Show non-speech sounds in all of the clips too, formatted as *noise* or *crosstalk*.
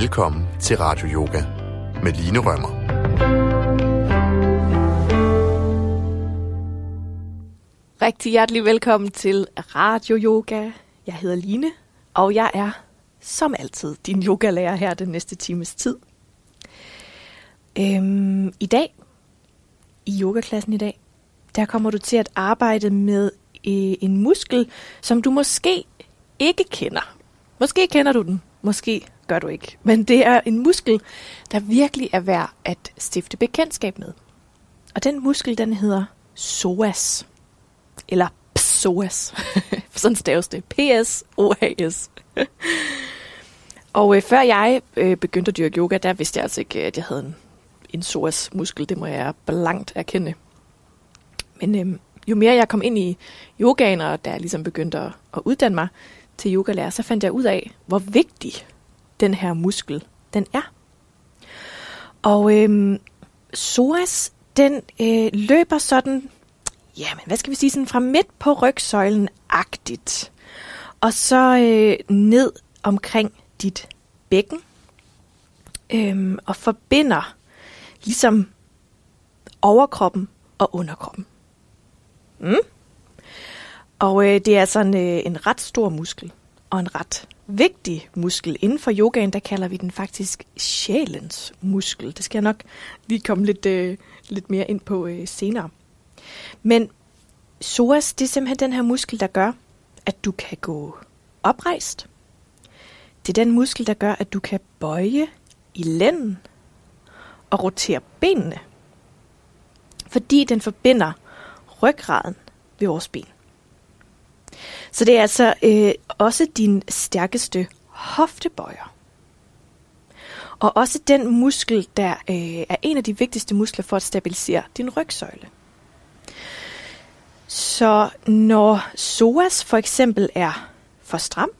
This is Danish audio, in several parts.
Velkommen til Radio Yoga med Line Rømmer. Rigtig hjertelig velkommen til Radio Yoga. Jeg hedder Line, og jeg er som altid din yogalærer her den næste times tid. Øhm, I dag, i yogaklassen i dag, der kommer du til at arbejde med øh, en muskel, som du måske ikke kender. Måske kender du den, måske gør du ikke. Men det er en muskel, der virkelig er værd at stifte bekendtskab med. Og den muskel, den hedder psoas. Eller psoas. *laughs* Sådan staves det. P-S-O-A-S. og øh, før jeg øh, begyndte at dyrke yoga, der vidste jeg altså ikke, at jeg havde en, en psoas-muskel. Det må jeg blankt erkende. Men øh, jo mere jeg kom ind i yogaen, og da jeg ligesom begyndte at, at uddanne mig til yogalærer, så fandt jeg ud af, hvor vigtig den her muskel den er. Og øh, psoas, den øh, løber sådan, jamen hvad skal vi sige, sådan fra midt på rygsøjlen agtigt. Og så øh, ned omkring dit bækken. Øh, og forbinder ligesom overkroppen og underkroppen. Mm. Og øh, det er sådan øh, en ret stor muskel, og en ret vigtig muskel. Inden for yogaen, der kalder vi den faktisk sjælens muskel. Det skal jeg nok lige komme lidt, øh, lidt mere ind på øh, senere. Men psoas, det er simpelthen den her muskel, der gør, at du kan gå oprejst. Det er den muskel, der gør, at du kan bøje i lænden og rotere benene. Fordi den forbinder ryggraden ved vores ben. Så det er altså øh, også din stærkeste hoftebøjer. Og også den muskel, der øh, er en af de vigtigste muskler for at stabilisere din rygsøjle. Så når psoas for eksempel er for stram,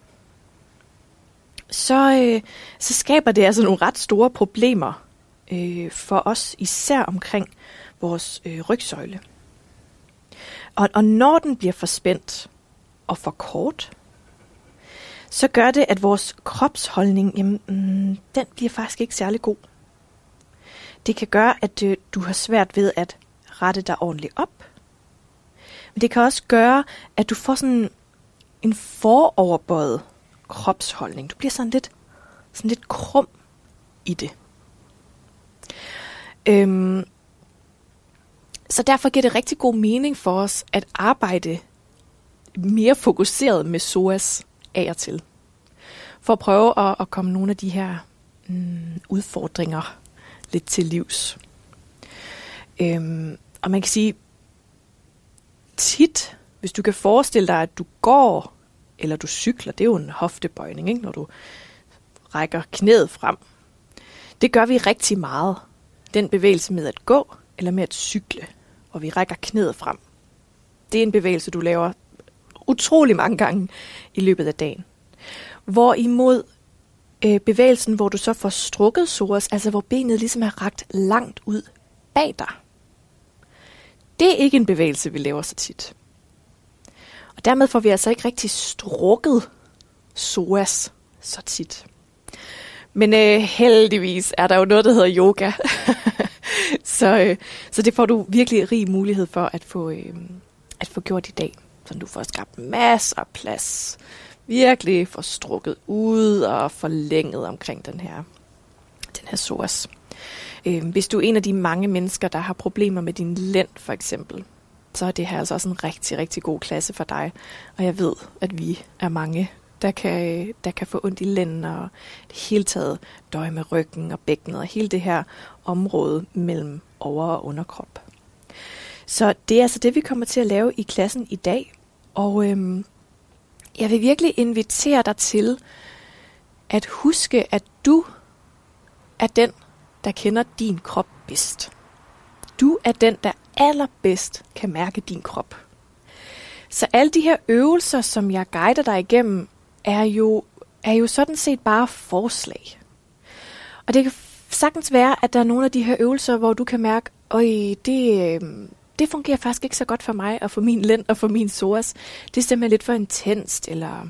så, øh, så skaber det altså nogle ret store problemer øh, for os, især omkring vores øh, rygsøjle. Og, og når den bliver for spændt og for kort, så gør det, at vores kropsholdning, jamen, mm, den bliver faktisk ikke særlig god. Det kan gøre, at øh, du har svært ved at rette dig ordentligt op. Men det kan også gøre, at du får sådan en foroverbøjet kropsholdning. Du bliver sådan lidt, sådan lidt krum i det. Øhm, så derfor giver det rigtig god mening for os at arbejde mere fokuseret med SOAS af og til. For at prøve at, at komme nogle af de her mm, udfordringer lidt til livs. Øhm, og man kan sige, tit, hvis du kan forestille dig, at du går, eller du cykler, det er jo en hoftebøjning, ikke? når du rækker knæet frem. Det gør vi rigtig meget. Den bevægelse med at gå, eller med at cykle, hvor vi rækker knæet frem. Det er en bevægelse, du laver utrolig mange gange i løbet af dagen. Hvorimod øh, bevægelsen, hvor du så får strukket psoas, altså hvor benet ligesom er ragt langt ud bag dig. Det er ikke en bevægelse, vi laver så tit. Og dermed får vi altså ikke rigtig strukket psoas så tit. Men øh, heldigvis er der jo noget, der hedder yoga. *laughs* så, øh, så det får du virkelig rig mulighed for at få, øh, at få gjort i dag. Så du får skabt masser af plads. Virkelig får strukket ud og forlænget omkring den her, den her source. Øhm, hvis du er en af de mange mennesker, der har problemer med din lænd for eksempel, så er det her altså også en rigtig, rigtig god klasse for dig. Og jeg ved, at vi er mange, der kan, der kan få ondt i lænden og det hele taget døje med ryggen og bækkenet og hele det her område mellem over- og underkrop. Så det er altså det, vi kommer til at lave i klassen i dag. Og øhm, jeg vil virkelig invitere dig til at huske, at du er den, der kender din krop bedst. Du er den, der allerbedst kan mærke din krop. Så alle de her øvelser, som jeg guider dig igennem, er jo, er jo sådan set bare forslag. Og det kan sagtens være, at der er nogle af de her øvelser, hvor du kan mærke, øj, det, øhm, det fungerer faktisk ikke så godt for mig, og for min lænd og for min source. Det er simpelthen lidt for intenst, eller,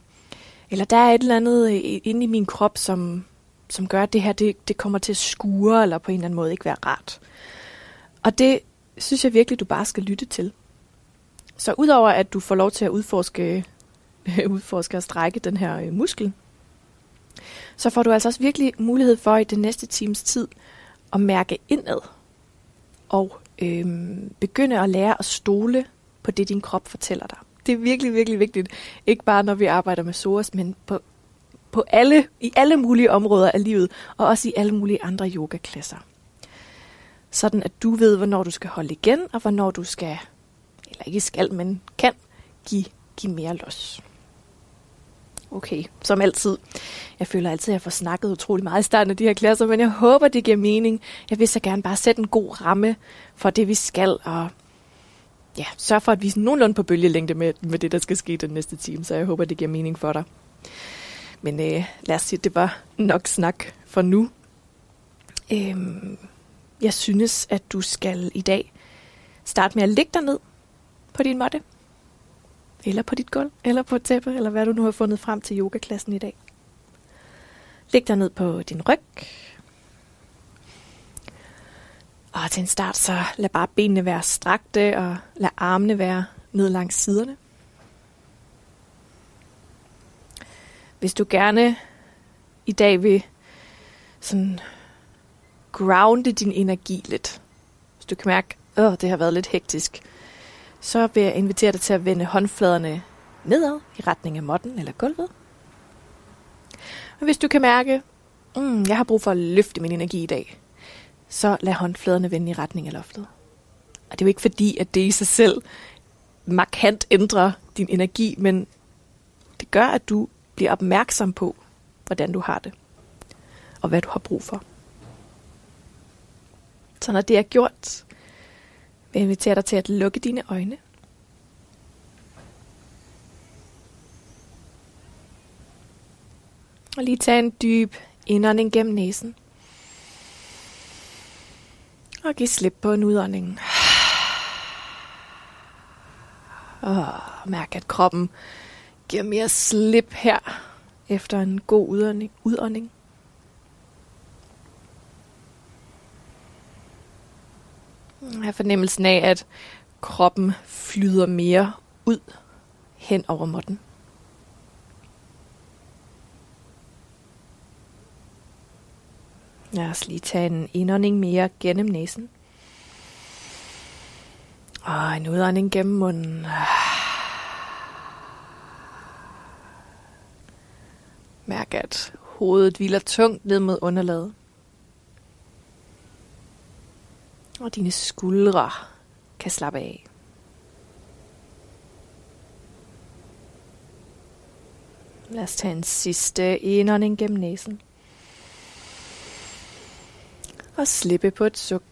eller der er et eller andet øh, inde i min krop, som, som gør, at det her det, det kommer til at skure, eller på en eller anden måde ikke være rart. Og det synes jeg virkelig, du bare skal lytte til. Så udover at du får lov til at udforske, øh, udforske og strække den her øh, muskel, så får du altså også virkelig mulighed for i den næste times tid at mærke indad og øhm, begynde at lære at stole på det, din krop fortæller dig. Det er virkelig, virkelig vigtigt. Ikke bare når vi arbejder med SOAS, men på, på alle, i alle mulige områder af livet, og også i alle mulige andre yogaklasser. Sådan at du ved, hvornår du skal holde igen, og hvornår du skal, eller ikke skal, men kan give, give mere los. Okay, som altid. Jeg føler altid, at jeg får snakket utrolig meget i starten af de her klasser, men jeg håber, det giver mening. Jeg vil så gerne bare sætte en god ramme for det, vi skal, og ja, sørge for, at vi er nogenlunde på bølgelængde med, med det, der skal ske den næste time, så jeg håber, det giver mening for dig. Men øh, lad os sige, at det var nok snak for nu. Øhm, jeg synes, at du skal i dag starte med at ligge dig ned på din måtte. Eller på dit gulv, eller på et tæppe, eller hvad du nu har fundet frem til yogaklassen i dag. Læg dig ned på din ryg. Og til en start, så lad bare benene være strakte, og lad armene være ned langs siderne. Hvis du gerne i dag vil sådan grounde din energi lidt, hvis du kan mærke, at det har været lidt hektisk, så vil jeg invitere dig til at vende håndfladerne nedad i retning af måtten eller gulvet. Og hvis du kan mærke, mm, jeg har brug for at løfte min energi i dag, så lad håndfladerne vende i retning af loftet. Og det er jo ikke fordi, at det i sig selv markant ændrer din energi, men det gør, at du bliver opmærksom på, hvordan du har det, og hvad du har brug for. Så når det er gjort, vil jeg invitere dig til at lukke dine øjne. Og lige tage en dyb indånding gennem næsen. Og giv slip på en udånding. Og mærk, at kroppen giver mere slip her efter en god udånding. udånding. Jeg har fornemmelsen af, at kroppen flyder mere ud hen over måtten. Lad os lige tage en indånding mere gennem næsen. Og en udånding gennem munden. Mærk, at hovedet hviler tungt ned mod underlaget. Og dine skuldre kan slappe af. Lad os tage en sidste indånding gennem næsen. Og slippe på et suk.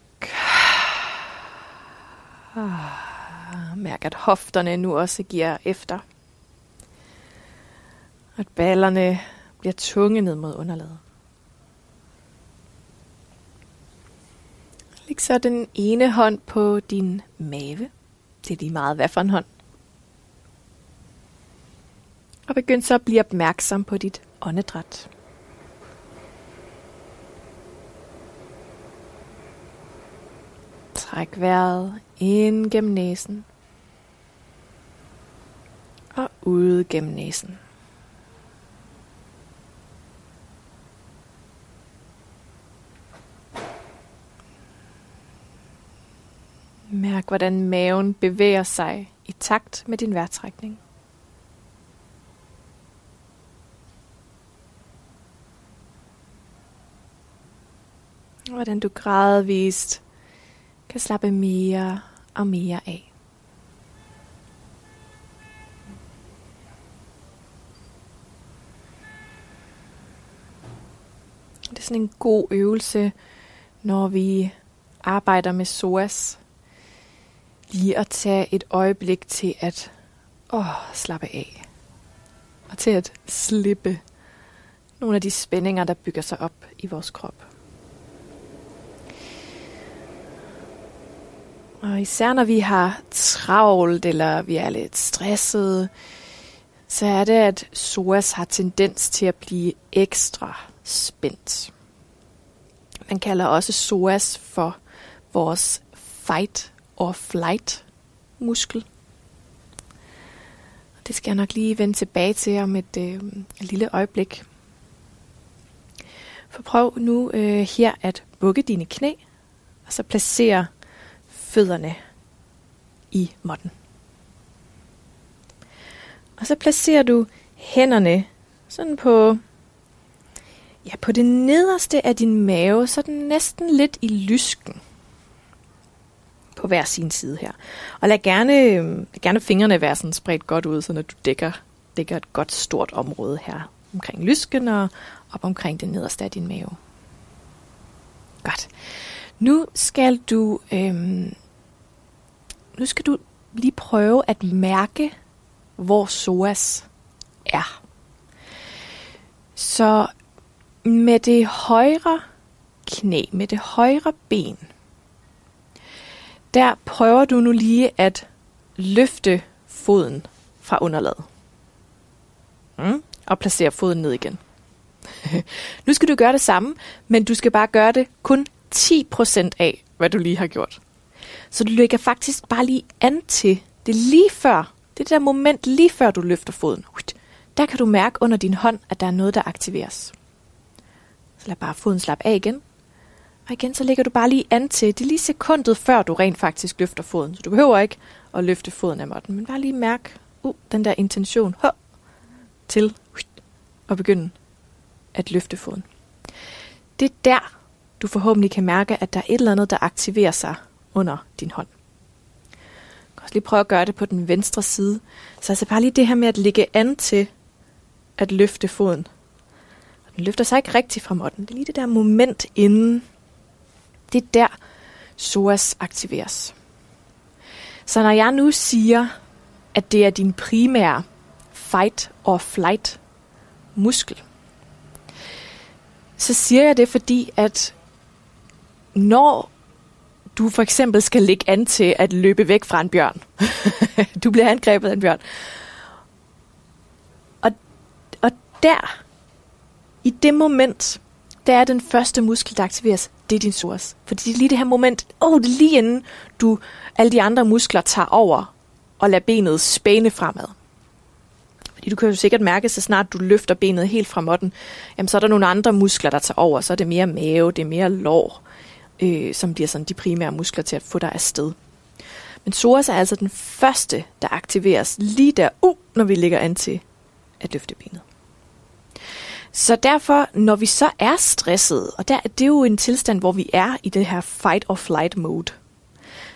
Ah, mærk, at hofterne nu også giver efter. At ballerne bliver tunge ned mod underlaget. Læg så den ene hånd på din mave. Det er lige meget hvad for en hånd. Og begynd så at blive opmærksom på dit åndedræt. Træk vejret ind gennem næsen og ud gennem næsen. Mærk, hvordan maven bevæger sig i takt med din vejrtrækning. Hvordan du gradvist kan slappe mere og mere af. Det er sådan en god øvelse, når vi arbejder med SOAS, lige at tage et øjeblik til at åh, slappe af. Og til at slippe nogle af de spændinger, der bygger sig op i vores krop. Og især når vi har travlt, eller vi er lidt stressede, så er det, at SOAS har tendens til at blive ekstra spændt. Man kalder også psoas for vores fight or flight muskel. Det skal jeg nok lige vende tilbage til om et, øh, et lille øjeblik. For prøv nu øh, her at bukke dine knæ, og så placere fødderne i måtten. Og så placerer du hænderne sådan på, ja, på det nederste af din mave, sådan næsten lidt i lysken på hver sin side her. Og lad gerne, lad gerne fingrene være sådan spredt godt ud, så når du dækker, dækker et godt stort område her omkring lysken og op omkring den nederste af din mave. Godt. Nu skal du øhm, nu skal du lige prøve at mærke, hvor psoas er. Så med det højre knæ, med det højre ben, der prøver du nu lige at løfte foden fra underlaget. Mm, og placere foden ned igen. *laughs* nu skal du gøre det samme, men du skal bare gøre det kun 10% af, hvad du lige har gjort. Så du lægger faktisk bare lige an til det lige før, det der moment lige før du løfter foden. Der kan du mærke under din hånd, at der er noget, der aktiveres. Så lad bare foden slappe af igen. Og igen, så lægger du bare lige an til, det er lige sekundet før du rent faktisk løfter foden. Så du behøver ikke at løfte foden af måtten, men bare lige mærk uh, den der intention H, til at begynde at løfte foden. Det er der, du forhåbentlig kan mærke, at der er et eller andet, der aktiverer sig under din hånd. Du kan også lige prøve at gøre det på den venstre side. Så altså bare lige det her med at ligge an til at løfte foden. Den løfter sig ikke rigtig fra måtten. Det er lige det der moment inden. Det er der, psoas aktiveres. Så når jeg nu siger, at det er din primære fight or flight muskel, så siger jeg det, fordi at når du for eksempel skal ligge an til at løbe væk fra en bjørn. *laughs* du bliver angrebet af en bjørn. Og, og der, i det moment, der er den første muskel, der aktiveres, det er din source. Fordi det er lige det her moment, åh, oh, det er lige inden du, alle de andre muskler tager over og lader benet spæne fremad. Fordi du kan jo sikkert mærke, så snart du løfter benet helt fra måtten, jamen så er der nogle andre muskler, der tager over. Så er det mere mave, det er mere lår, øh, som bliver sådan de primære muskler til at få dig afsted. Men psoas er altså den første, der aktiveres lige der, uh, når vi ligger an til at løfte benet. Så derfor, når vi så er stresset, og der, det er jo en tilstand, hvor vi er i det her fight or flight mode,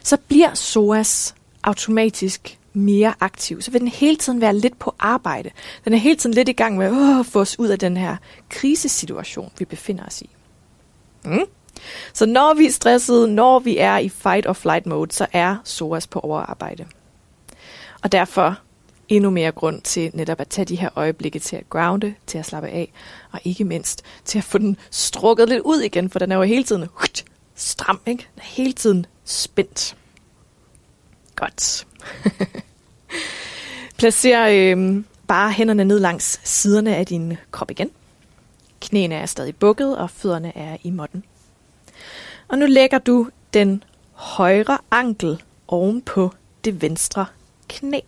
så bliver SOAS automatisk mere aktiv. Så vil den hele tiden være lidt på arbejde. Den er hele tiden lidt i gang med at få os ud af den her krisesituation, vi befinder os i. Mm. Så når vi er stressede, når vi er i fight or flight mode, så er SOAS på overarbejde. Og derfor endnu mere grund til netop at tage de her øjeblikke til at grounde, til at slappe af, og ikke mindst til at få den strukket lidt ud igen, for den er jo hele tiden stram, ikke? Den er hele tiden spændt. Godt. *laughs* Placer øh, bare hænderne ned langs siderne af din krop igen. Knæene er stadig bukket, og fødderne er i måtten. Og nu lægger du den højre ankel oven på det venstre knæ.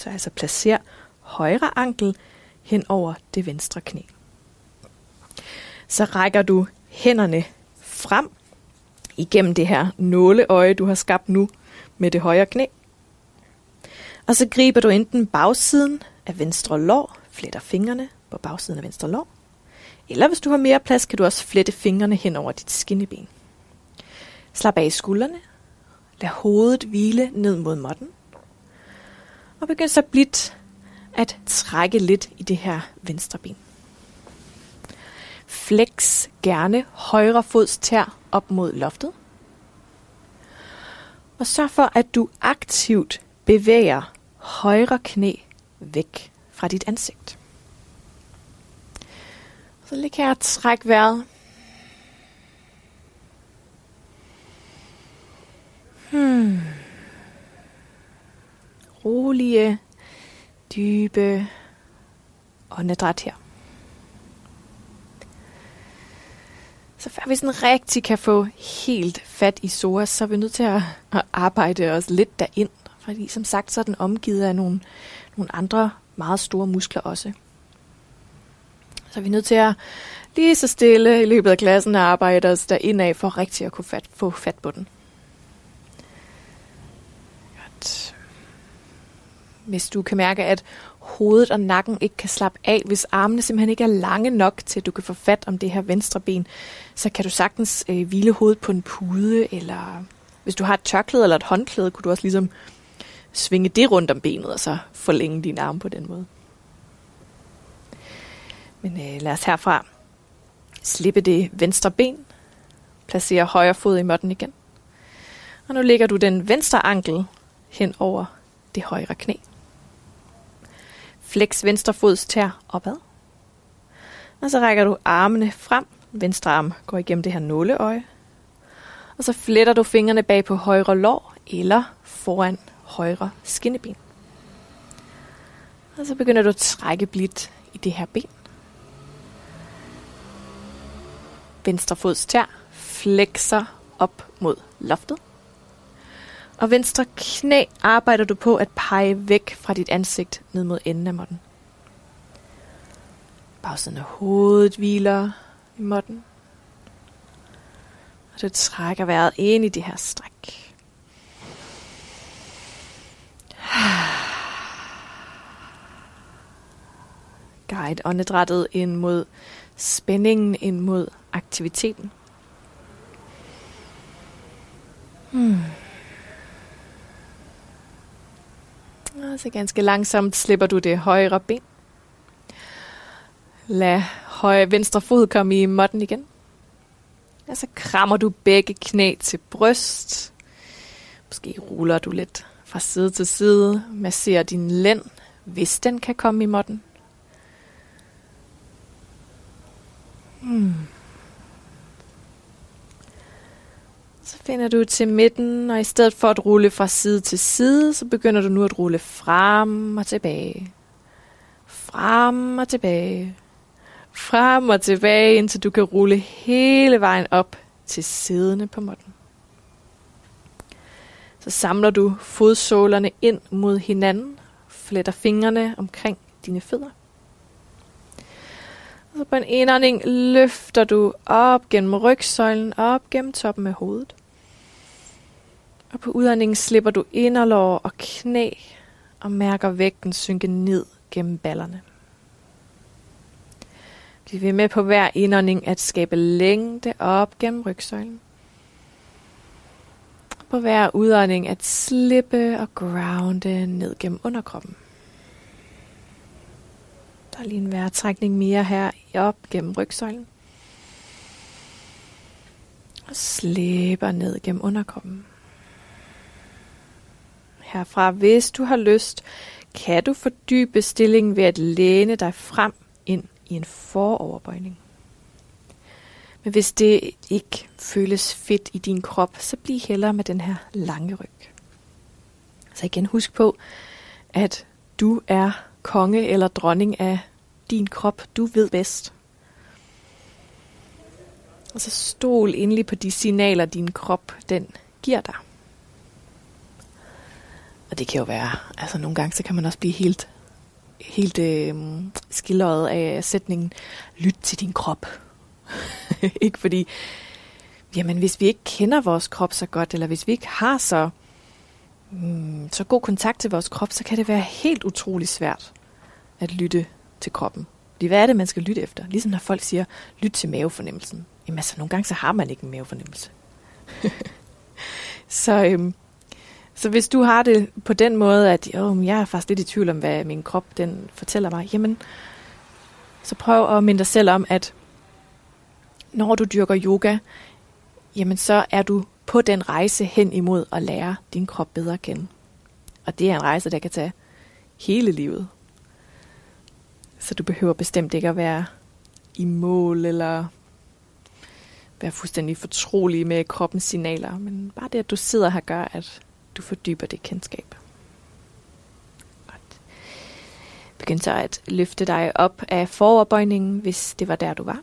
Så altså placer højre ankel hen over det venstre knæ. Så rækker du hænderne frem igennem det her nåleøje, du har skabt nu med det højre knæ. Og så griber du enten bagsiden af venstre lår, fletter fingrene på bagsiden af venstre lår, eller hvis du har mere plads, kan du også flette fingrene hen over dit skinneben. Slap af i skuldrene. Lad hovedet hvile ned mod måtten. Og begynd så blidt at trække lidt i det her venstre ben. Flex gerne højre fods tær op mod loftet. Og sørg for, at du aktivt bevæger højre knæ væk fra dit ansigt. Så lige her træk vejret. Hmm. Rolige, dybe åndedræt her. Så før vi sådan rigtig kan få helt fat i psoas, så er vi nødt til at, at arbejde os lidt derind. Fordi som sagt, så er den omgivet af nogle, nogle andre meget store muskler også. Så er vi nødt til at lige så stille i løbet af klassen arbejde os af for rigtig at kunne fat, få fat på den. Godt. Hvis du kan mærke, at hovedet og nakken ikke kan slappe af, hvis armene simpelthen ikke er lange nok til, at du kan få fat om det her venstre ben, så kan du sagtens øh, hvile hovedet på en pude, eller hvis du har et tørklæde eller et håndklæde, kunne du også ligesom svinge det rundt om benet, og så forlænge din arme på den måde. Men øh, lad os herfra slippe det venstre ben, placere højre fod i måtten igen. Og nu lægger du den venstre ankel hen over det højre knæ. Flex venstre fods tær opad. Og så rækker du armene frem. Venstre arm går igennem det her nåleøje. Og så fletter du fingrene bag på højre lår eller foran højre skinneben. Og så begynder du at trække blidt i det her ben. Venstre fods tær flekser op mod loftet. Og venstre knæ arbejder du på at pege væk fra dit ansigt ned mod enden af måtten. Bagsiden af hovedet hviler i måtten. Og du trækker vejret ind i det her stræk. Guide åndedrættet ind mod spændingen, ind mod aktiviteten. Hmm. Og så ganske langsomt slipper du det højre ben. Lad højre venstre fod komme i måtten igen. Og så krammer du begge knæ til bryst. Måske ruller du lidt fra side til side. Masserer din lænd, hvis den kan komme i måtten. Hmm. Så finder du til midten, og i stedet for at rulle fra side til side, så begynder du nu at rulle frem og tilbage. Frem og tilbage. Frem og tilbage, indtil du kan rulle hele vejen op til sidene på måtten. Så samler du fodsålerne ind mod hinanden, fletter fingrene omkring dine fødder. Og så på en indånding løfter du op gennem rygsøjlen, op gennem toppen af hovedet. Og på udåndingen slipper du inderlår og knæ og mærker vægten synke ned gennem ballerne. Vi vil med på hver indånding at skabe længde op gennem rygsøjlen. På hver udånding at slippe og grounde ned gennem underkroppen. Der er lige en vejrtrækning mere her op gennem rygsøjlen. Og slipper ned gennem underkroppen herfra. Hvis du har lyst, kan du fordybe stillingen ved at læne dig frem ind i en foroverbøjning. Men hvis det ikke føles fedt i din krop, så bliv hellere med den her lange ryg. Så igen husk på, at du er konge eller dronning af din krop. Du ved bedst. Og så stol endelig på de signaler, din krop den giver dig. Det kan jo være, altså nogle gange, så kan man også blive helt, helt øh, skildret af sætningen, lyt til din krop. *laughs* ikke fordi, jamen hvis vi ikke kender vores krop så godt, eller hvis vi ikke har så, mm, så god kontakt til vores krop, så kan det være helt utrolig svært at lytte til kroppen. Fordi hvad er det, man skal lytte efter? Ligesom når folk siger, lyt til mavefornemmelsen. Jamen altså, nogle gange så har man ikke en mavefornemmelse. *laughs* så øhm, så hvis du har det på den måde, at oh, jeg er faktisk lidt i tvivl om, hvad min krop den fortæller mig, jamen, så prøv at minde dig selv om, at når du dyrker yoga, jamen så er du på den rejse hen imod at lære din krop bedre at kende. Og det er en rejse, der kan tage hele livet. Så du behøver bestemt ikke at være i mål eller være fuldstændig fortrolig med kroppens signaler. Men bare det, at du sidder her, gør, at du fordyber det kendskab. Godt. Begynd så at løfte dig op af foroverbøjningen, hvis det var der, du var.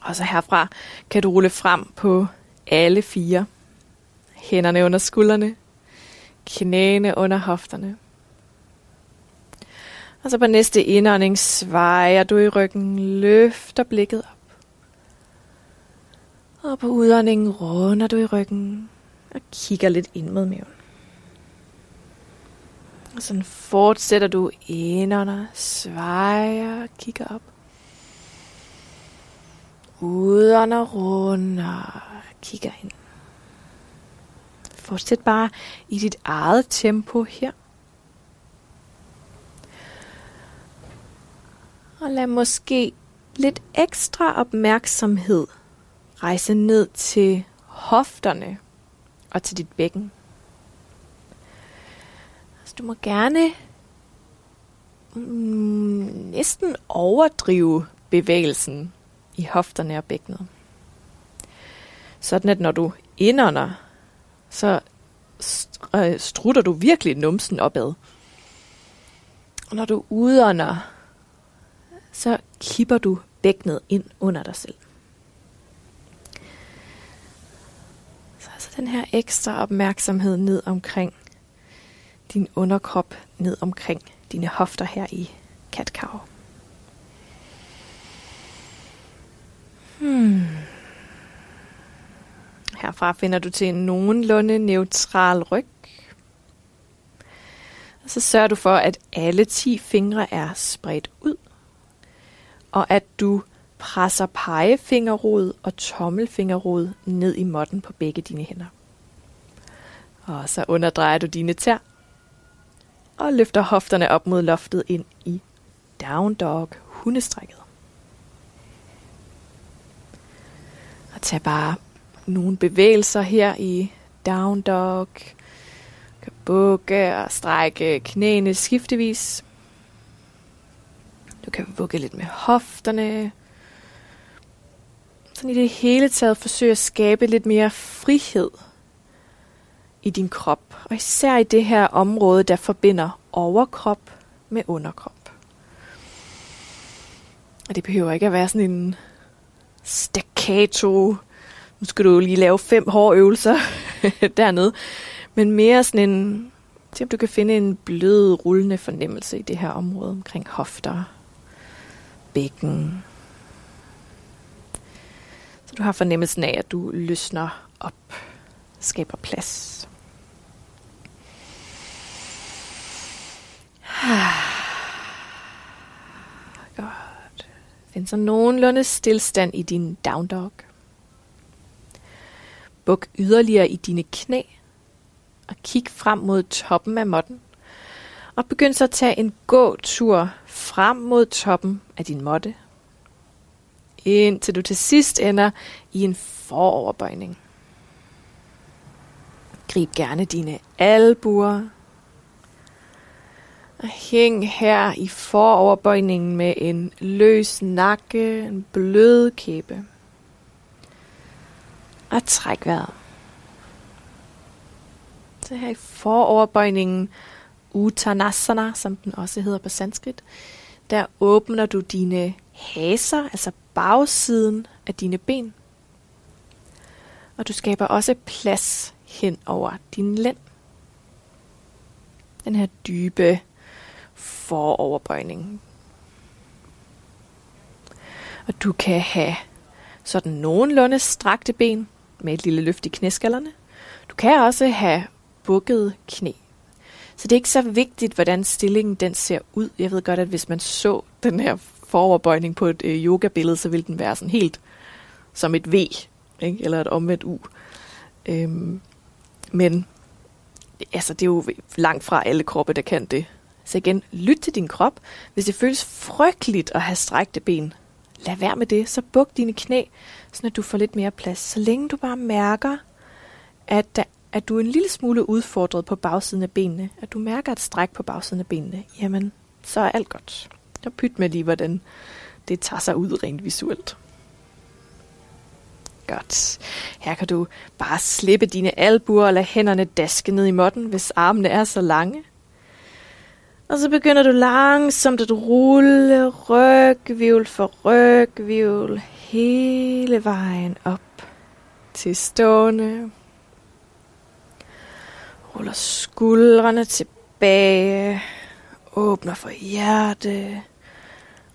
Og så herfra kan du rulle frem på alle fire. Hænderne under skuldrene, knæene under hofterne. Og så på næste indånding svejer du i ryggen, løfter blikket op. Og på udåndingen runder du i ryggen og kigger lidt ind mod maven. Og sådan fortsætter du indånder, svejer, kigger op. Udånder, runder, kigger ind. Fortsæt bare i dit eget tempo her. Og lad måske lidt ekstra opmærksomhed rejse ned til hofterne og til dit bækken. Så du må gerne mm, næsten overdrive bevægelsen i hofterne og bækkenet. Sådan at når du indånder, så øh, strutter du virkelig numsen opad. Og når du udånder, så kipper du bækkenet ind under dig selv. Så altså den her ekstra opmærksomhed ned omkring din underkrop, ned omkring dine hofter her i cat-cow. Hmm. Herfra finder du til en nogenlunde neutral ryg. Og så sørger du for, at alle 10 fingre er spredt ud, og at du presser pegefingerrod og tommelfingerrod ned i måtten på begge dine hænder. Og så underdrejer du dine tær og løfter hofterne op mod loftet ind i down dog hundestrækket. Og tag bare nogle bevægelser her i down dog. Du kan bukke og strække knæene skiftevis. Du kan vugge lidt med hofterne. Sådan i det hele taget forsøge at skabe lidt mere frihed i din krop. Og især i det her område, der forbinder overkrop med underkrop. Og det behøver ikke at være sådan en staccato nu skal du lige lave fem hårde øvelser *laughs* dernede. Men mere sådan en, se om du kan finde en blød, rullende fornemmelse i det her område omkring hofter, bækken. Du har fornemmelsen af, at du løsner op, skaber plads. *sighs* Godt. Find så nogenlunde stillstand i din down dog. Buk yderligere i dine knæ og kig frem mod toppen af måtten. Og begynd så at tage en gåtur frem mod toppen af din måtte. Indtil du til sidst ender i en foroverbøjning. Grib gerne dine albuer. Og hæng her i foroverbøjningen med en løs nakke, en blød kæbe og træk vejret. Så her i foroverbøjningen Uttanasana, som den også hedder på sanskrit, der åbner du dine haser, altså bagsiden af dine ben. Og du skaber også plads hen over din lænd. Den her dybe foroverbøjning. Og du kan have sådan nogenlunde strakte ben, med et lille løft i knæskallerne. Du kan også have bukket knæ. Så det er ikke så vigtigt, hvordan stillingen den ser ud. Jeg ved godt, at hvis man så den her foroverbøjning på et øh, yogabillede, så ville den være sådan helt som et V, ikke? eller et omvendt U. Øhm, men altså, det er jo langt fra alle kroppe, der kan det. Så igen, lyt til din krop. Hvis det føles frygteligt at have strækte ben, lad være med det. Så buk dine knæ, så du får lidt mere plads. Så længe du bare mærker, at, der, at du er en lille smule udfordret på bagsiden af benene, at du mærker et stræk på bagsiden af benene, jamen, så er alt godt. Så pyt med lige, hvordan det tager sig ud rent visuelt. Godt. Her kan du bare slippe dine albuer og lade hænderne daske ned i måtten, hvis armene er så lange. Og så begynder du langsomt at rulle rygvivl for rygvivl hele vejen op til stående. Ruller skuldrene tilbage. Åbner for hjerte.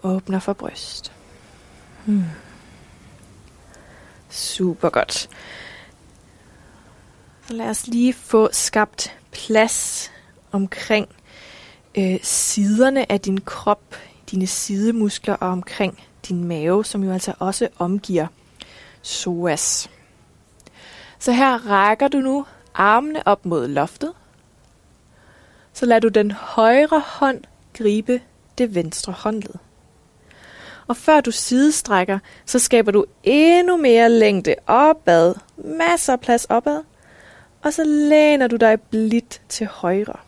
Åbner for bryst. Hmm. Super godt. Så lad os lige få skabt plads omkring øh, siderne af din krop, dine sidemuskler og omkring din mave, som jo altså også omgiver psoas. Så her rækker du nu armene op mod loftet. Så lader du den højre hånd gribe det venstre håndled. Og før du sidestrækker, så skaber du endnu mere længde opad, masser af plads opad, og så læner du dig blidt til højre.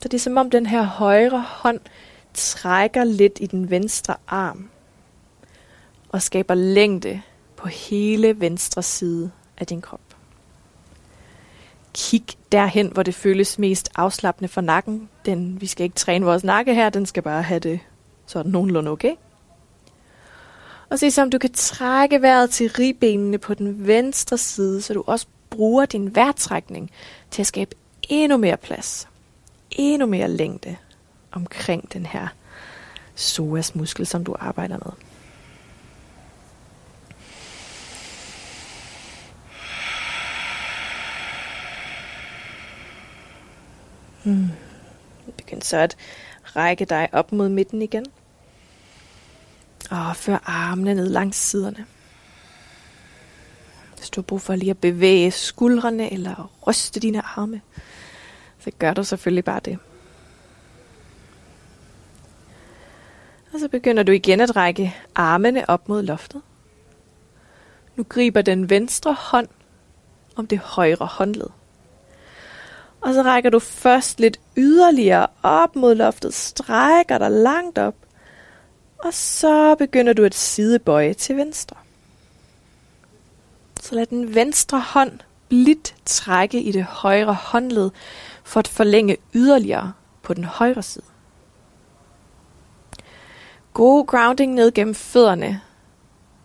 Så det er som om den her højre hånd trækker lidt i den venstre arm og skaber længde på hele venstre side af din krop. Kig derhen, hvor det føles mest afslappende for nakken. Den, vi skal ikke træne vores nakke her, den skal bare have det sådan nogenlunde okay. Og se om du kan trække vejret til ribbenene på den venstre side, så du også bruger din vejrtrækning til at skabe endnu mere plads, endnu mere længde omkring den her psoas muskel, som du arbejder med. Mm. Begynd så at række dig op mod midten igen. Og før armene ned langs siderne. Hvis du har brug for lige at bevæge skuldrene eller ryste dine arme, så gør du selvfølgelig bare det. Og så begynder du igen at række armene op mod loftet. Nu griber den venstre hånd om det højre håndled. Og så rækker du først lidt yderligere op mod loftet, strækker dig langt op, og så begynder du at sidebøje til venstre. Så lad den venstre hånd blidt trække i det højre håndled for at forlænge yderligere på den højre side. God grounding ned gennem fødderne,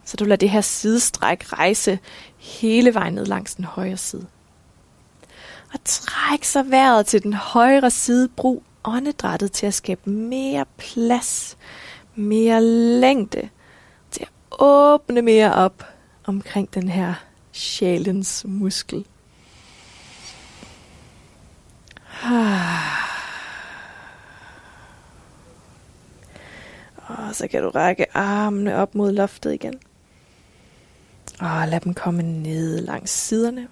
så du lader det her sidestræk rejse hele vejen ned langs den højre side. Og træk så vejret til den højre side. Brug åndedrættet til at skabe mere plads, mere længde, til at åbne mere op omkring den her sjælens muskel. Ah. Og så kan du række armene op mod loftet igen. Og lad dem komme ned langs siderne.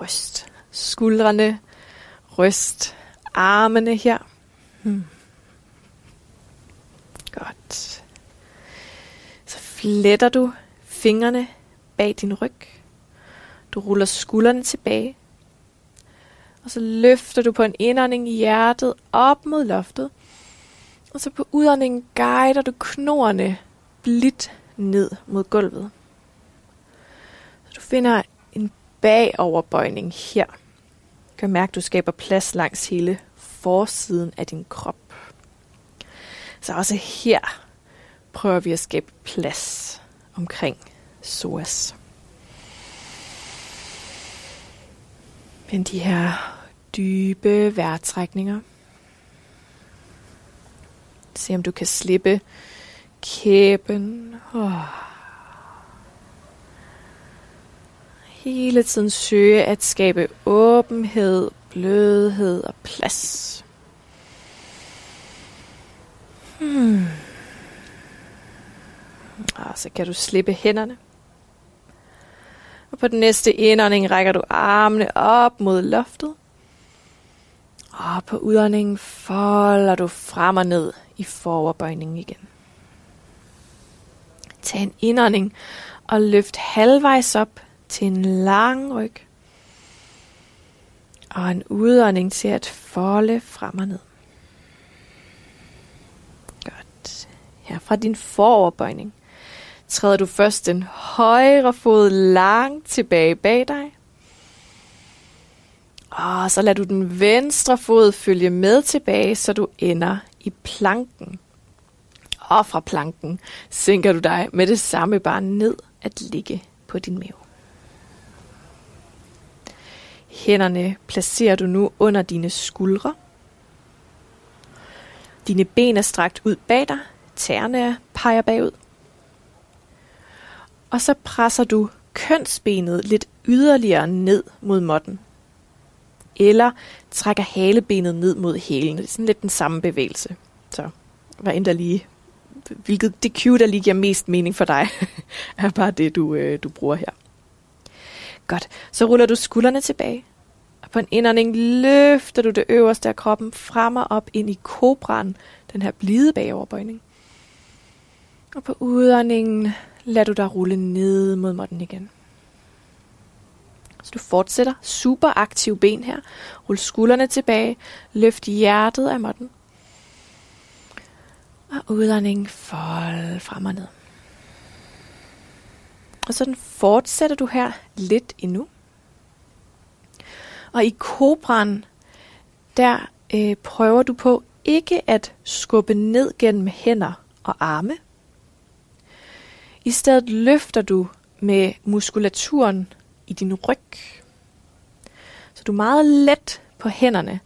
Ryst skuldrene. Ryst armene her. Hmm. Godt. Så fletter du fingrene bag din ryg. Du ruller skuldrene tilbage. Og så løfter du på en indånding i hjertet op mod loftet. Og så på udåndingen guider du knorene blidt ned mod gulvet. Så du finder bagoverbøjning her. Du kan mærke, at du skaber plads langs hele forsiden af din krop. Så også her prøver vi at skabe plads omkring psoas. Men de her dybe vejrtrækninger. Se om du kan slippe kæben. Oh. Hele tiden søge at skabe åbenhed, blødhed og plads. Hmm. Og så kan du slippe hænderne. Og på den næste indånding rækker du armene op mod loftet. Og på udåndingen folder du frem og ned i foroverbøjningen igen. Tag en indånding og løft halvvejs op til en lang ryg. Og en udånding til at folde frem og ned. Godt. Her fra din foroverbøjning træder du først den højre fod langt tilbage bag dig. Og så lader du den venstre fod følge med tilbage, så du ender i planken. Og fra planken sænker du dig med det samme bare ned at ligge på din mave. Hænderne placerer du nu under dine skuldre. Dine ben er strakt ud bag dig. Tæerne peger bagud. Og så presser du kønsbenet lidt yderligere ned mod måtten. Eller trækker halebenet ned mod hælen. Det er sådan lidt den samme bevægelse. Så hvad end der lige, hvilket det cue, der lige giver mest mening for dig, *laughs* er bare det, du, øh, du bruger her. Godt. Så ruller du skuldrene tilbage. Og på en indånding løfter du det øverste af kroppen frem og op ind i kobraen, den her blide bagoverbøjning. Og på udåndingen lader du dig rulle ned mod måtten igen. Så du fortsætter super aktiv ben her. Rul skuldrene tilbage. Løft hjertet af måtten. Og udånding fold frem og ned. Og sådan fortsætter du her lidt endnu. Og i kobran, der øh, prøver du på ikke at skubbe ned gennem hænder og arme. I stedet løfter du med muskulaturen i din ryg. Så du er meget let på hænderne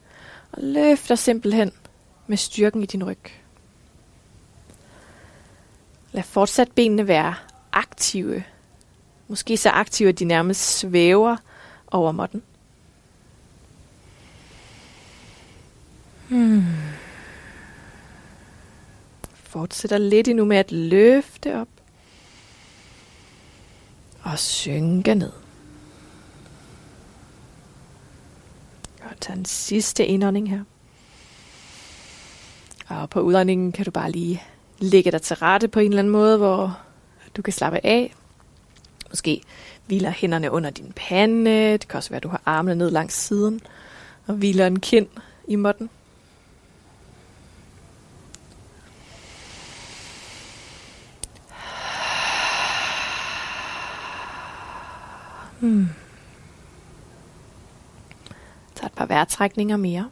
og løfter simpelthen med styrken i din ryg. Lad fortsat benene være aktive. Måske så aktive, at de nærmest svæver over måtten. Hmm. Fortsætter lidt endnu med at løfte op og synke ned. Og tag en sidste indånding her. Og på udåndingen kan du bare lige lægge dig til rette på en eller anden måde, hvor du kan slappe af. Måske hviler hænderne under din pande. Det kan også være, at du har armene ned langs siden. Og hviler en kind i måtten. Hmm. Så et par vejrtrækninger mere.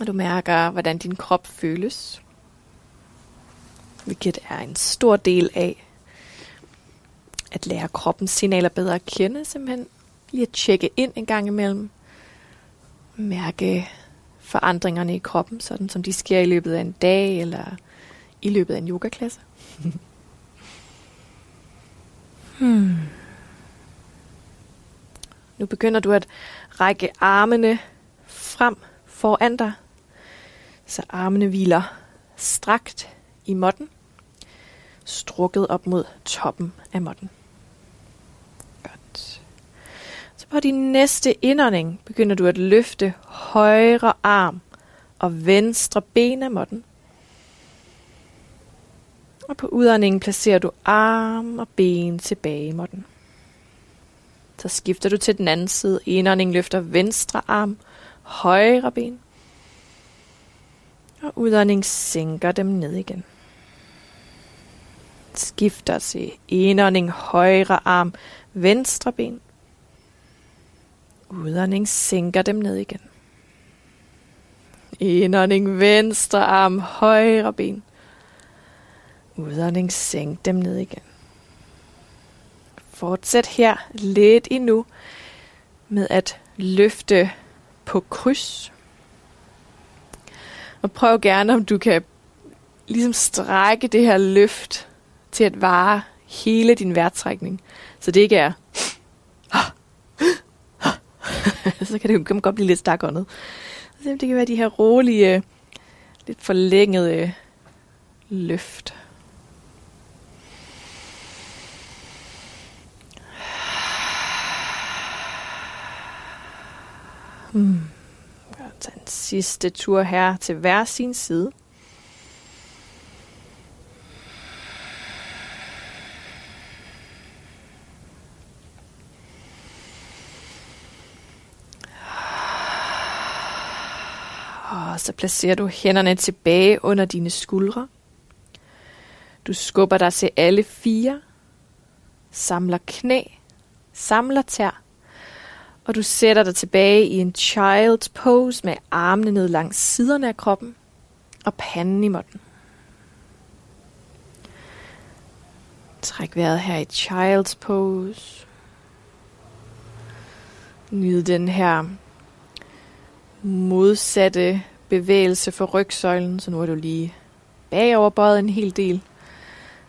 Og du mærker, hvordan din krop føles. Hvilket er en stor del af at lære kroppens signaler bedre at kende. Simpelthen lige at tjekke ind en gang imellem. Mærke forandringerne i kroppen, sådan som de sker i løbet af en dag eller i løbet af en yogaklasse. *laughs* hmm. Nu begynder du at række armene frem foran dig, så armene hviler strakt i måtten, strukket op mod toppen af måtten. Godt. Så på din næste indånding begynder du at løfte højre arm og venstre ben af måtten. Og på udåndingen placerer du arm og ben tilbage i måtten. Så skifter du til den anden side. Indånding løfter venstre arm, højre ben. Og udånding sænker dem ned igen. Skifter til indånding, højre arm, venstre ben. Udånding sænker dem ned igen. Indånding, venstre arm, højre ben. Udånding, sænk dem ned igen. Fortsæt her lidt endnu med at løfte på kryds. Og prøv gerne, om du kan ligesom strække det her løft til at vare hele din værtrækning. Så det ikke er... *laughs* så kan det jo godt blive lidt stakåndet. Så det kan være de her rolige, lidt forlængede løft. Hmm. Jeg tager en sidste tur her til hver sin side. Og så placerer du hænderne tilbage under dine skuldre. Du skubber dig til alle fire. samler knæ, samler tær, og du sætter dig tilbage i en child's pose med armene ned langs siderne af kroppen og panden i måtten. Træk vejret her i child's pose. Nyd den her modsatte bevægelse for rygsøjlen, så nu er du lige bagoverbøjet en hel del.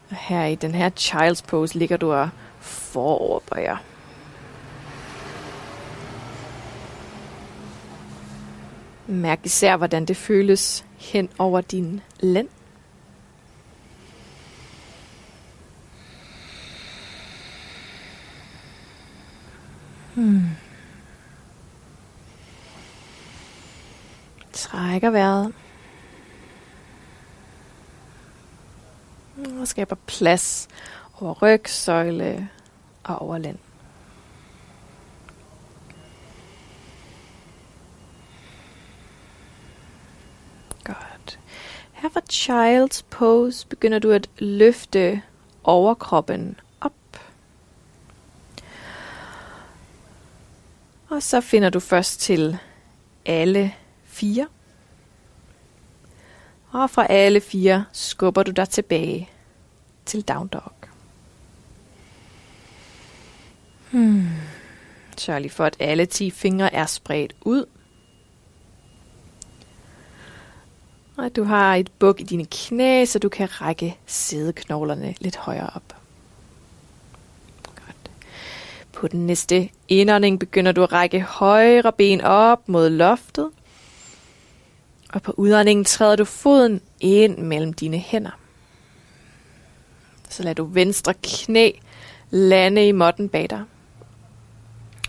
Og her i den her child's pose ligger du og foroverbøjer. Mærk især, hvordan det føles hen over din lænd. Hmm. Trækker vejret. Og skaber plads over ryg, søjle og over lænd. Godt. Her fra Child's Pose begynder du at løfte overkroppen op. Og så finder du først til alle 4. Og fra alle fire skubber du dig tilbage til down dog. Hmm. Sørg lige for, at alle 10 fingre er spredt ud. Og at du har et buk i dine knæ, så du kan række sædeknoglerne lidt højere op. Godt. På den næste indånding begynder du at række højre ben op mod loftet. Og på udåndingen træder du foden ind mellem dine hænder. Så lader du venstre knæ lande i måtten bag dig.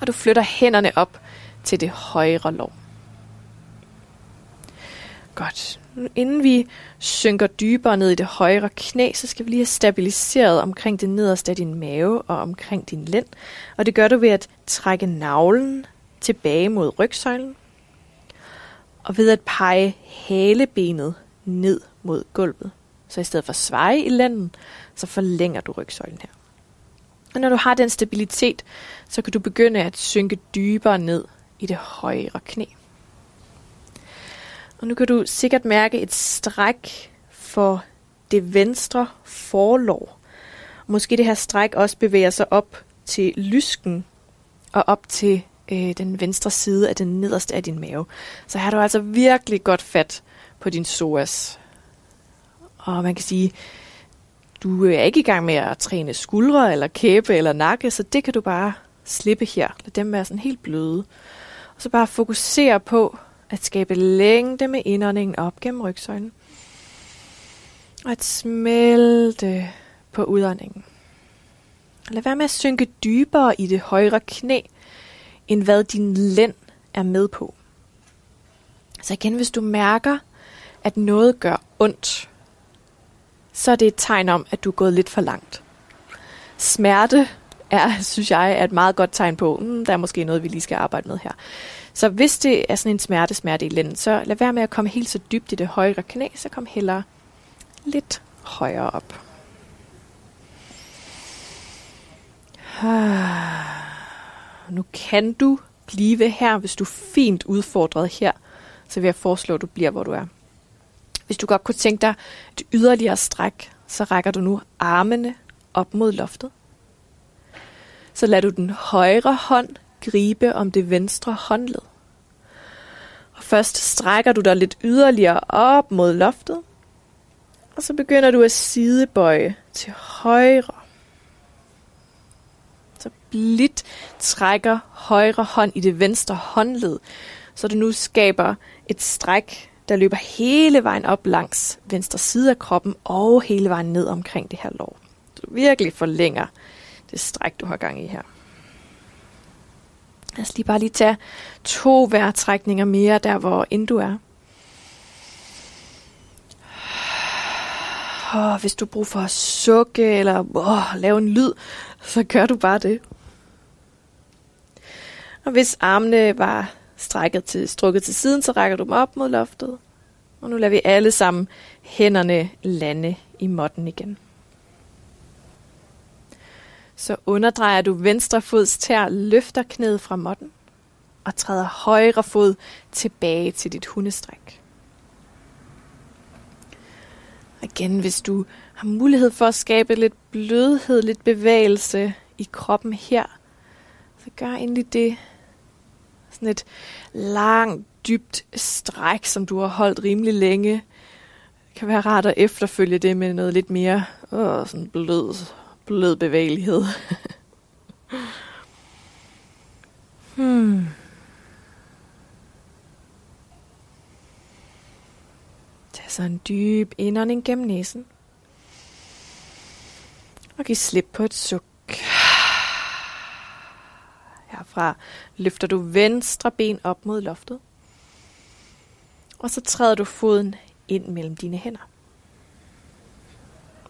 Og du flytter hænderne op til det højre lår. Godt. Inden vi synker dybere ned i det højre knæ, så skal vi lige have stabiliseret omkring det nederste af din mave og omkring din lænd. Og det gør du ved at trække navlen tilbage mod rygsøjlen. Og ved at pege halebenet ned mod gulvet. Så i stedet for at sveje i lænden, så forlænger du rygsøjlen her. Og når du har den stabilitet, så kan du begynde at synke dybere ned i det højre knæ. Og nu kan du sikkert mærke et stræk for det venstre forlår. Måske det her stræk også bevæger sig op til lysken og op til øh, den venstre side af den nederste af din mave. Så her har du altså virkelig godt fat på din psoas. Og man kan sige, du er ikke i gang med at træne skuldre eller kæbe eller nakke, så det kan du bare slippe her. Lad dem være sådan helt bløde. Og så bare fokusere på at skabe længde med indåndingen op gennem rygsøjlen. Og at smelte på udåndingen. Lad være med at synke dybere i det højre knæ, end hvad din lænd er med på. Så igen, hvis du mærker, at noget gør ondt, så er det et tegn om, at du er gået lidt for langt. Smerte er, synes jeg, er et meget godt tegn på, mm, der er måske noget, vi lige skal arbejde med her. Så hvis det er sådan en smerte, smerte i lænden, så lad være med at komme helt så dybt i det højre knæ, så kom hellere lidt højere op. Ah. Nu kan du blive her, hvis du er fint udfordret her, så vil jeg foreslå, at du bliver, hvor du er. Hvis du godt kunne tænke dig et yderligere stræk, så rækker du nu armene op mod loftet. Så lader du den højre hånd gribe om det venstre håndled. Og først strækker du dig lidt yderligere op mod loftet. Og så begynder du at sidebøje til højre lidt trækker højre hånd i det venstre håndled, så du nu skaber et stræk der løber hele vejen op langs venstre side af kroppen og hele vejen ned omkring det her lår. Så du virkelig forlænger det stræk, du har gang i her. Lad os lige bare lige tage to vejrtrækninger mere, der hvor end du er. Og hvis du bruger for at sukke eller åh, lave en lyd, så gør du bare det. Og hvis armene var strækket til, strukket til siden, så rækker du dem op mod loftet. Og nu lader vi alle sammen hænderne lande i måtten igen. Så underdrejer du venstre fods tær, løfter knæet fra måtten og træder højre fod tilbage til dit hundestræk. Igen, hvis du har mulighed for at skabe lidt blødhed, lidt bevægelse i kroppen her, så gør endelig det. Sådan et langt, dybt stræk, som du har holdt rimelig længe. Det kan være rart at efterfølge det med noget lidt mere åh, sådan blød, blød bevægelighed. *laughs* hmm. Tag så en dyb indånding gennem næsen. Og giv slip på et suk. Herfra løfter du venstre ben op mod loftet. Og så træder du foden ind mellem dine hænder.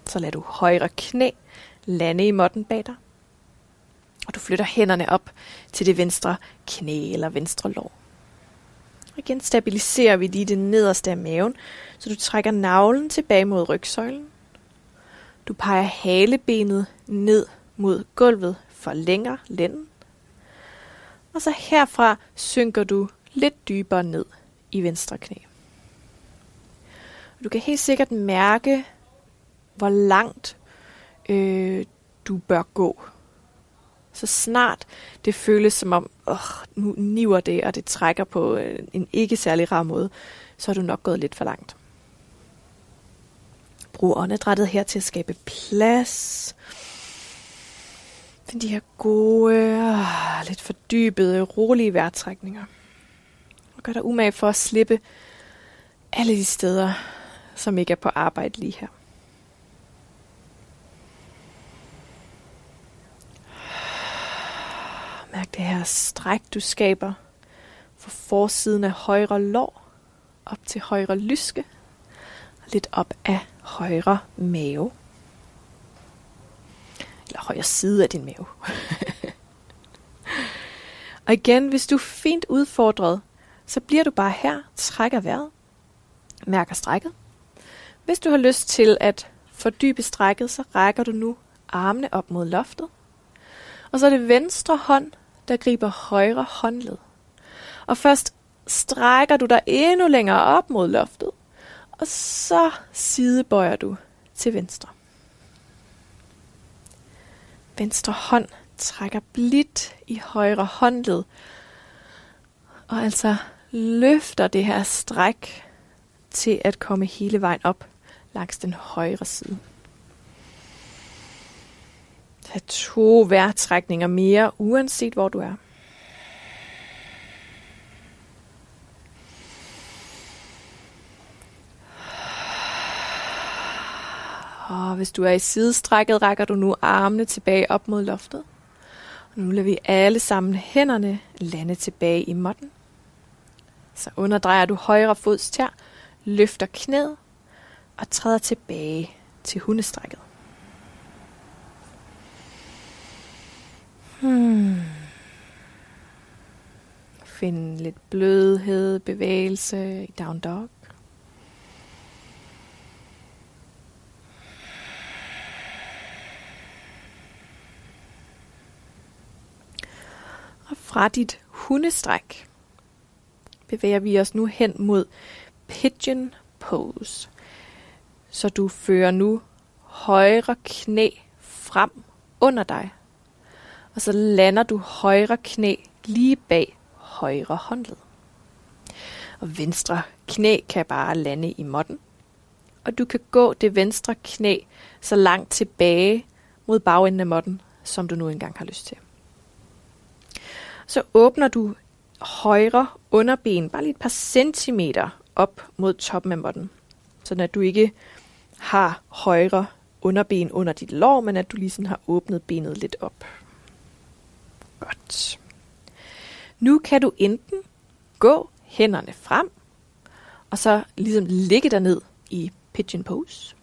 Så lader du højre knæ lande i måtten bag dig. Og du flytter hænderne op til det venstre knæ eller venstre lår. Og igen stabiliserer vi lige det nederste af maven, så du trækker navlen tilbage mod rygsøjlen. Du peger halebenet ned mod gulvet, forlænger lænden. Og så herfra synker du lidt dybere ned i venstre knæ. Du kan helt sikkert mærke, hvor langt øh, du bør gå. Så snart det føles som om, åh, nu niver det, og det trækker på øh, en ikke særlig rar måde, så har du nok gået lidt for langt. Brug åndedrættet her til at skabe plads. Find de her gode, ah, lidt fordybede, rolige vejrtrækninger. Og gør dig umage for at slippe alle de steder, som ikke er på arbejde lige her. Mærk det her stræk, du skaber fra forsiden af højre lår op til højre lyske og lidt op af højre mave. Eller højre side af din mave. og igen, hvis du er fint udfordret, så bliver du bare her, trækker vejret, mærker strækket. Hvis du har lyst til at fordybe strækket, så rækker du nu armene op mod loftet. Og så er det venstre hånd, der griber højre håndled. Og først strækker du dig endnu længere op mod loftet, og så sidebøjer du til venstre. Venstre hånd trækker blidt i højre håndled, og altså løfter det her stræk til at komme hele vejen op langs den højre side. Tag to vejrtrækninger mere, uanset hvor du er. Og hvis du er i sidestrækket, rækker du nu armene tilbage op mod loftet. Og nu lader vi alle sammen hænderne lande tilbage i måtten. Så underdrejer du højre fods tær, løfter knæet og træder tilbage til hundestrækket. Hmm. Find lidt blødhed, bevægelse i down dog. Og fra dit hundestræk bevæger vi os nu hen mod pigeon pose. Så du fører nu højre knæ frem under dig og så lander du højre knæ lige bag højre håndled. Og venstre knæ kan bare lande i måtten. Og du kan gå det venstre knæ så langt tilbage mod bagenden af måtten, som du nu engang har lyst til. Så åbner du højre underben bare lige et par centimeter op mod toppen af måtten. Så at du ikke har højre underben under dit lår, men at du ligesom har åbnet benet lidt op. Godt. Nu kan du enten gå hænderne frem, og så ligesom ligge dig ned i pigeon pose.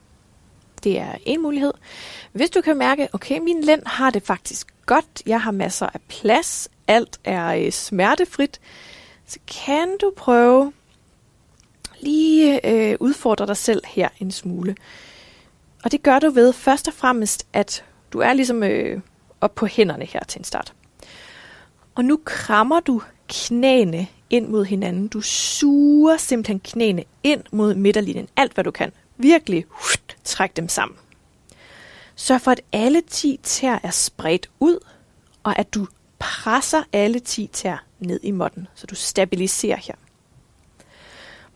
Det er en mulighed. Hvis du kan mærke, okay, min lænd har det faktisk godt, jeg har masser af plads, alt er øh, smertefrit, så kan du prøve lige øh, udfordre dig selv her en smule. Og det gør du ved først og fremmest, at du er ligesom øh, op på hænderne her til en start. Og nu krammer du knæene ind mod hinanden. Du suger simpelthen knæene ind mod midterlinjen. Alt hvad du kan. Virkelig træk dem sammen. Sørg for, at alle 10 tær er spredt ud, og at du presser alle 10 tær ned i måtten, så du stabiliserer her.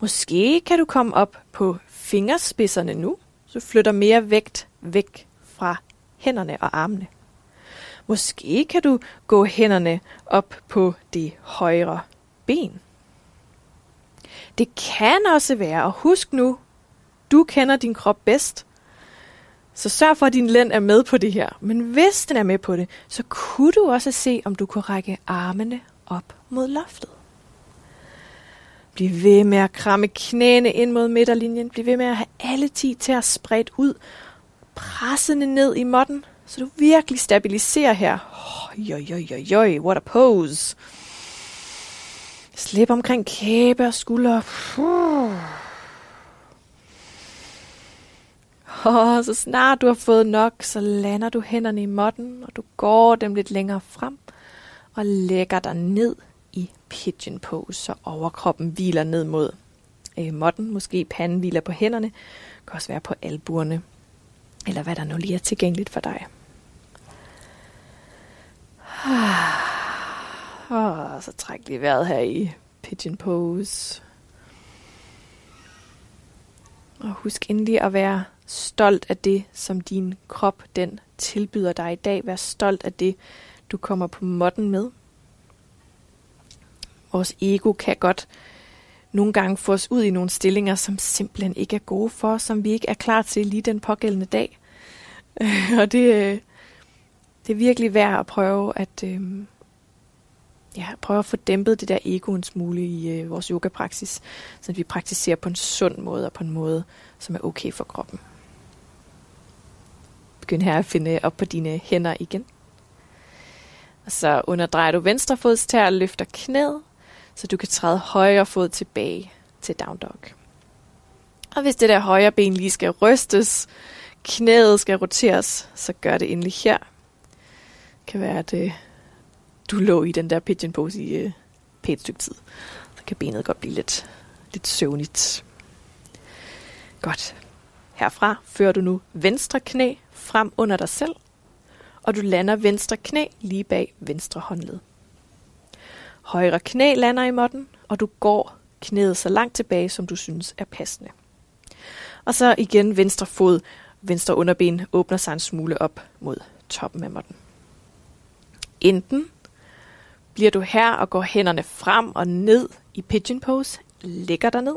Måske kan du komme op på fingerspidserne nu, så flytter mere vægt væk fra hænderne og armene. Måske kan du gå hænderne op på det højre ben. Det kan også være, og husk nu, du kender din krop bedst, så sørg for, at din lænd er med på det her. Men hvis den er med på det, så kunne du også se, om du kunne række armene op mod loftet. Bliv ved med at kramme knæene ind mod midterlinjen. Bliv ved med at have alle ti til at spredt ud. Pressende ned i måtten, så du virkelig stabiliserer her. Jo, jo, jo, jo, what a pose. Slip omkring kæbe og skulder. Og så snart du har fået nok, så lander du hænderne i måtten, og du går dem lidt længere frem og lægger dig ned i pigeon pose, så overkroppen hviler ned mod øh, måtten. Måske panden hviler på hænderne. Det kan også være på albuerne. Eller hvad der nu lige er tilgængeligt for dig. Og så træk lige vejret her i pigeon pose. Og husk endelig at være stolt af det, som din krop den tilbyder dig i dag. Vær stolt af det, du kommer på måtten med. Vores ego kan godt nogle gange få os ud i nogle stillinger, som simpelthen ikke er gode for os, som vi ikke er klar til lige den pågældende dag. *laughs* og det, øh, det er virkelig værd at prøve at, øh, ja, prøve at få dæmpet det der ego en smule i øh, vores yogapraksis, så vi praktiserer på en sund måde og på en måde, som er okay for kroppen. Begynd her at finde op på dine hænder igen. Og så underdrejer du venstre fodstær og løfter knæet, så du kan træde højre fod tilbage til down dog. Og hvis det der højre ben lige skal rystes, knæet skal roteres, så gør det endelig her. Det kan være, at øh, du lå i den der pigeon pose i øh, pænt stykke tid. Så kan benet godt blive lidt, lidt søvnigt. Godt. Herfra fører du nu venstre knæ frem under dig selv, og du lander venstre knæ lige bag venstre håndled. Højre knæ lander i måtten, og du går knæet så langt tilbage, som du synes er passende. Og så igen venstre fod, venstre underben åbner sig en smule op mod toppen af måtten. Enten bliver du her og går hænderne frem og ned i pigeon pose, lægger dig ned.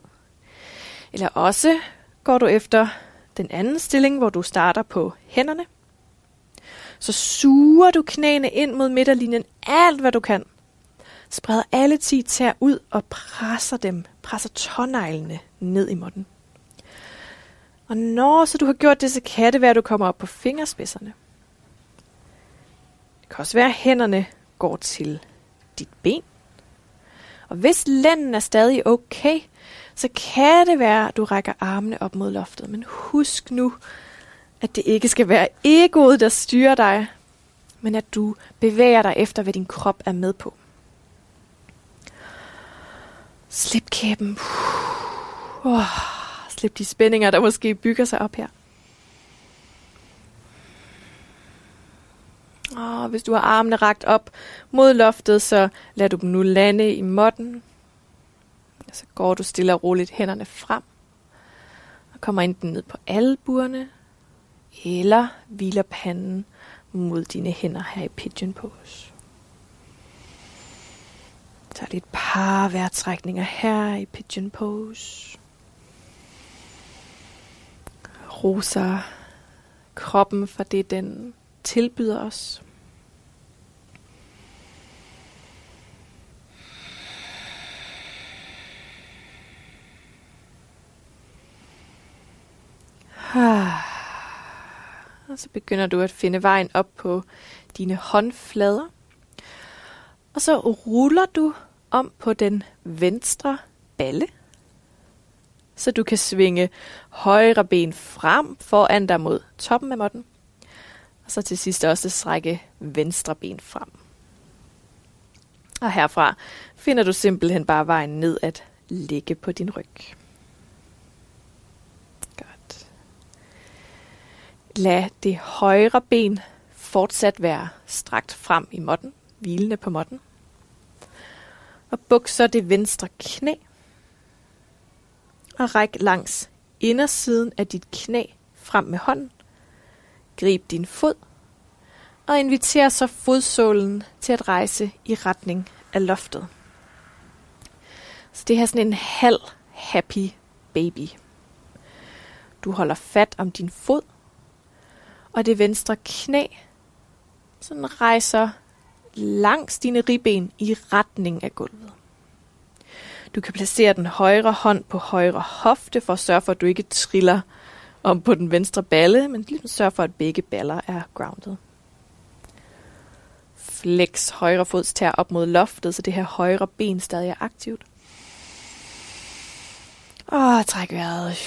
Eller også går du efter den anden stilling, hvor du starter på hænderne. Så suger du knæene ind mod midterlinjen alt, hvad du kan. Spreder alle 10 tær ud og presser dem, presser tåneglene ned i måtten. Og når så du har gjort det, så kan det være, at du kommer op på fingerspidserne. Det kan også være, at hænderne går til dit ben. Og hvis lænden er stadig okay, så kan det være, at du rækker armene op mod loftet. Men husk nu, at det ikke skal være egoet, der styrer dig, men at du bevæger dig efter, hvad din krop er med på. Slip kæben. Oh, slip de spændinger, der måske bygger sig op her. Og hvis du har armene rakt op mod loftet, så lad du dem nu lande i måtten. Og så går du stille og roligt hænderne frem. Og kommer enten ned på albuerne, eller hviler panden mod dine hænder her i pigeon pose. Så et par vejrtrækninger her i pigeon pose. Roser kroppen for det, den tilbyder os. *sighs* Og så begynder du at finde vejen op på dine håndflader. Og så ruller du om på den venstre balle, så du kan svinge højre ben frem foran dig mod toppen af måtten. Og så til sidst også strække venstre ben frem. Og herfra finder du simpelthen bare vejen ned at ligge på din ryg. Lad det højre ben fortsat være strakt frem i måtten, hvilende på måtten. Og buk så det venstre knæ. Og ræk langs indersiden af dit knæ frem med hånden. Grib din fod. Og inviter så fodsålen til at rejse i retning af loftet. Så det her er sådan en halv happy baby. Du holder fat om din fod, og det venstre knæ sådan rejser langs dine ribben i retning af gulvet. Du kan placere den højre hånd på højre hofte for at sørge for, at du ikke triller om på den venstre balle, men ligesom sørge for, at begge baller er grounded. Flex højre fods tær op mod loftet, så det her højre ben stadig er aktivt. Og træk vejret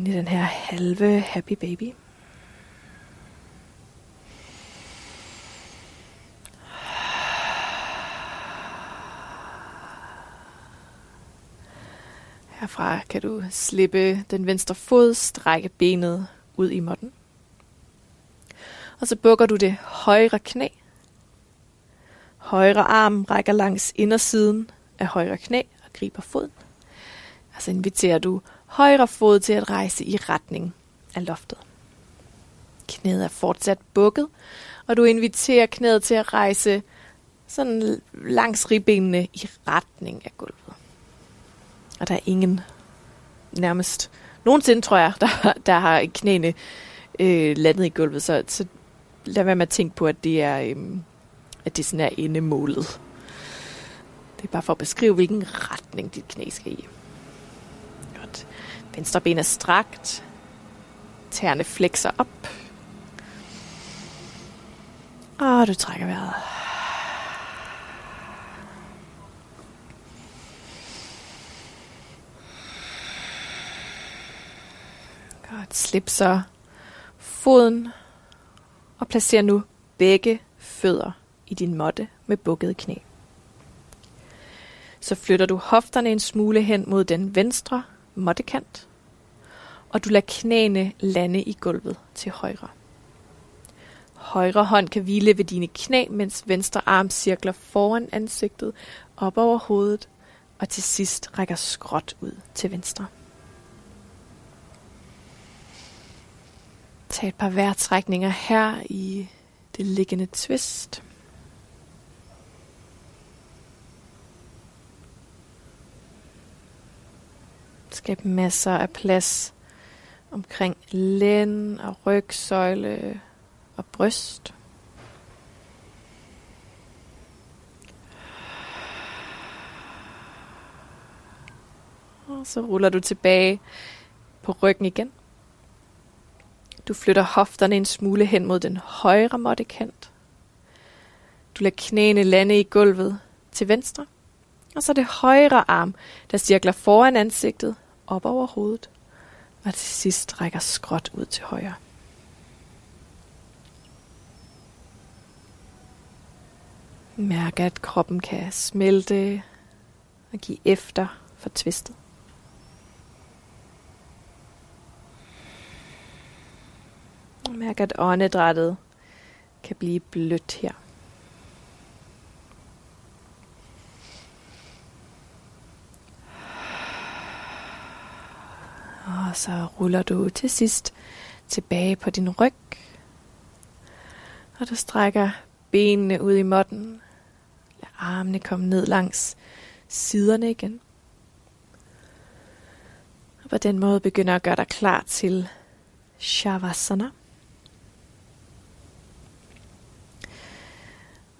ind i den her halve happy baby. Herfra kan du slippe den venstre fod, strække benet ud i måtten. Og så bukker du det højre knæ. Højre arm rækker langs indersiden af højre knæ og griber foden. Og så inviterer du højre fod til at rejse i retning af loftet. Knæet er fortsat bukket, og du inviterer knæet til at rejse sådan langs ribbenene i retning af gulvet. Og der er ingen, nærmest nogensinde tror jeg, *laughs* der, der har knæene øh, landet i gulvet. Så, så lad være med at tænke på, at det er, øh, at det sådan er endemålet. Det er bare for at beskrive, hvilken retning dit knæ skal i. Venstre ben er strakt. Tæerne flexer op. Og du trækker vejret. Godt, slip så foden og placer nu begge fødder i din måtte med bukket knæ. Så flytter du hofterne en smule hen mod den venstre måttekant, og du lader knæene lande i gulvet til højre. Højre hånd kan hvile ved dine knæ, mens venstre arm cirkler foran ansigtet op over hovedet, og til sidst rækker skråt ud til venstre. Tag et par vejrtrækninger her i det liggende twist. Skab masser af plads omkring lænd og rygsøjle og bryst. Og så ruller du tilbage på ryggen igen. Du flytter hofterne en smule hen mod den højre måttekant. Du lader knæene lande i gulvet til venstre. Og så det højre arm, der cirkler foran ansigtet op over hovedet. Og til sidst rækker skråt ud til højre. Mærk, at kroppen kan smelte og give efter for tvistet. Mærk, at åndedrættet kan blive blødt her. Og så ruller du til sidst tilbage på din ryg. Og du strækker benene ud i måtten. Lad armene komme ned langs siderne igen. Og på den måde begynder at gøre dig klar til Shavasana.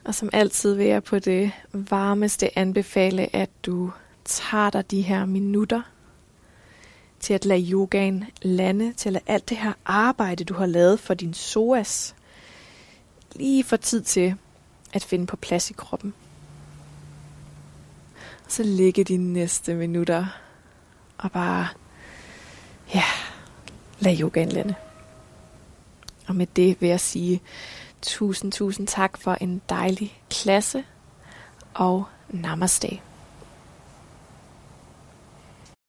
Og som altid vil jeg på det varmeste anbefale, at du tager dig de her minutter til at lade yogaen lande, til at lade alt det her arbejde, du har lavet for din soas, lige få tid til at finde på plads i kroppen. Og så ligge de næste minutter og bare, ja, lad yogaen lande. Og med det vil jeg sige tusind, tusind tak for en dejlig klasse og namaste.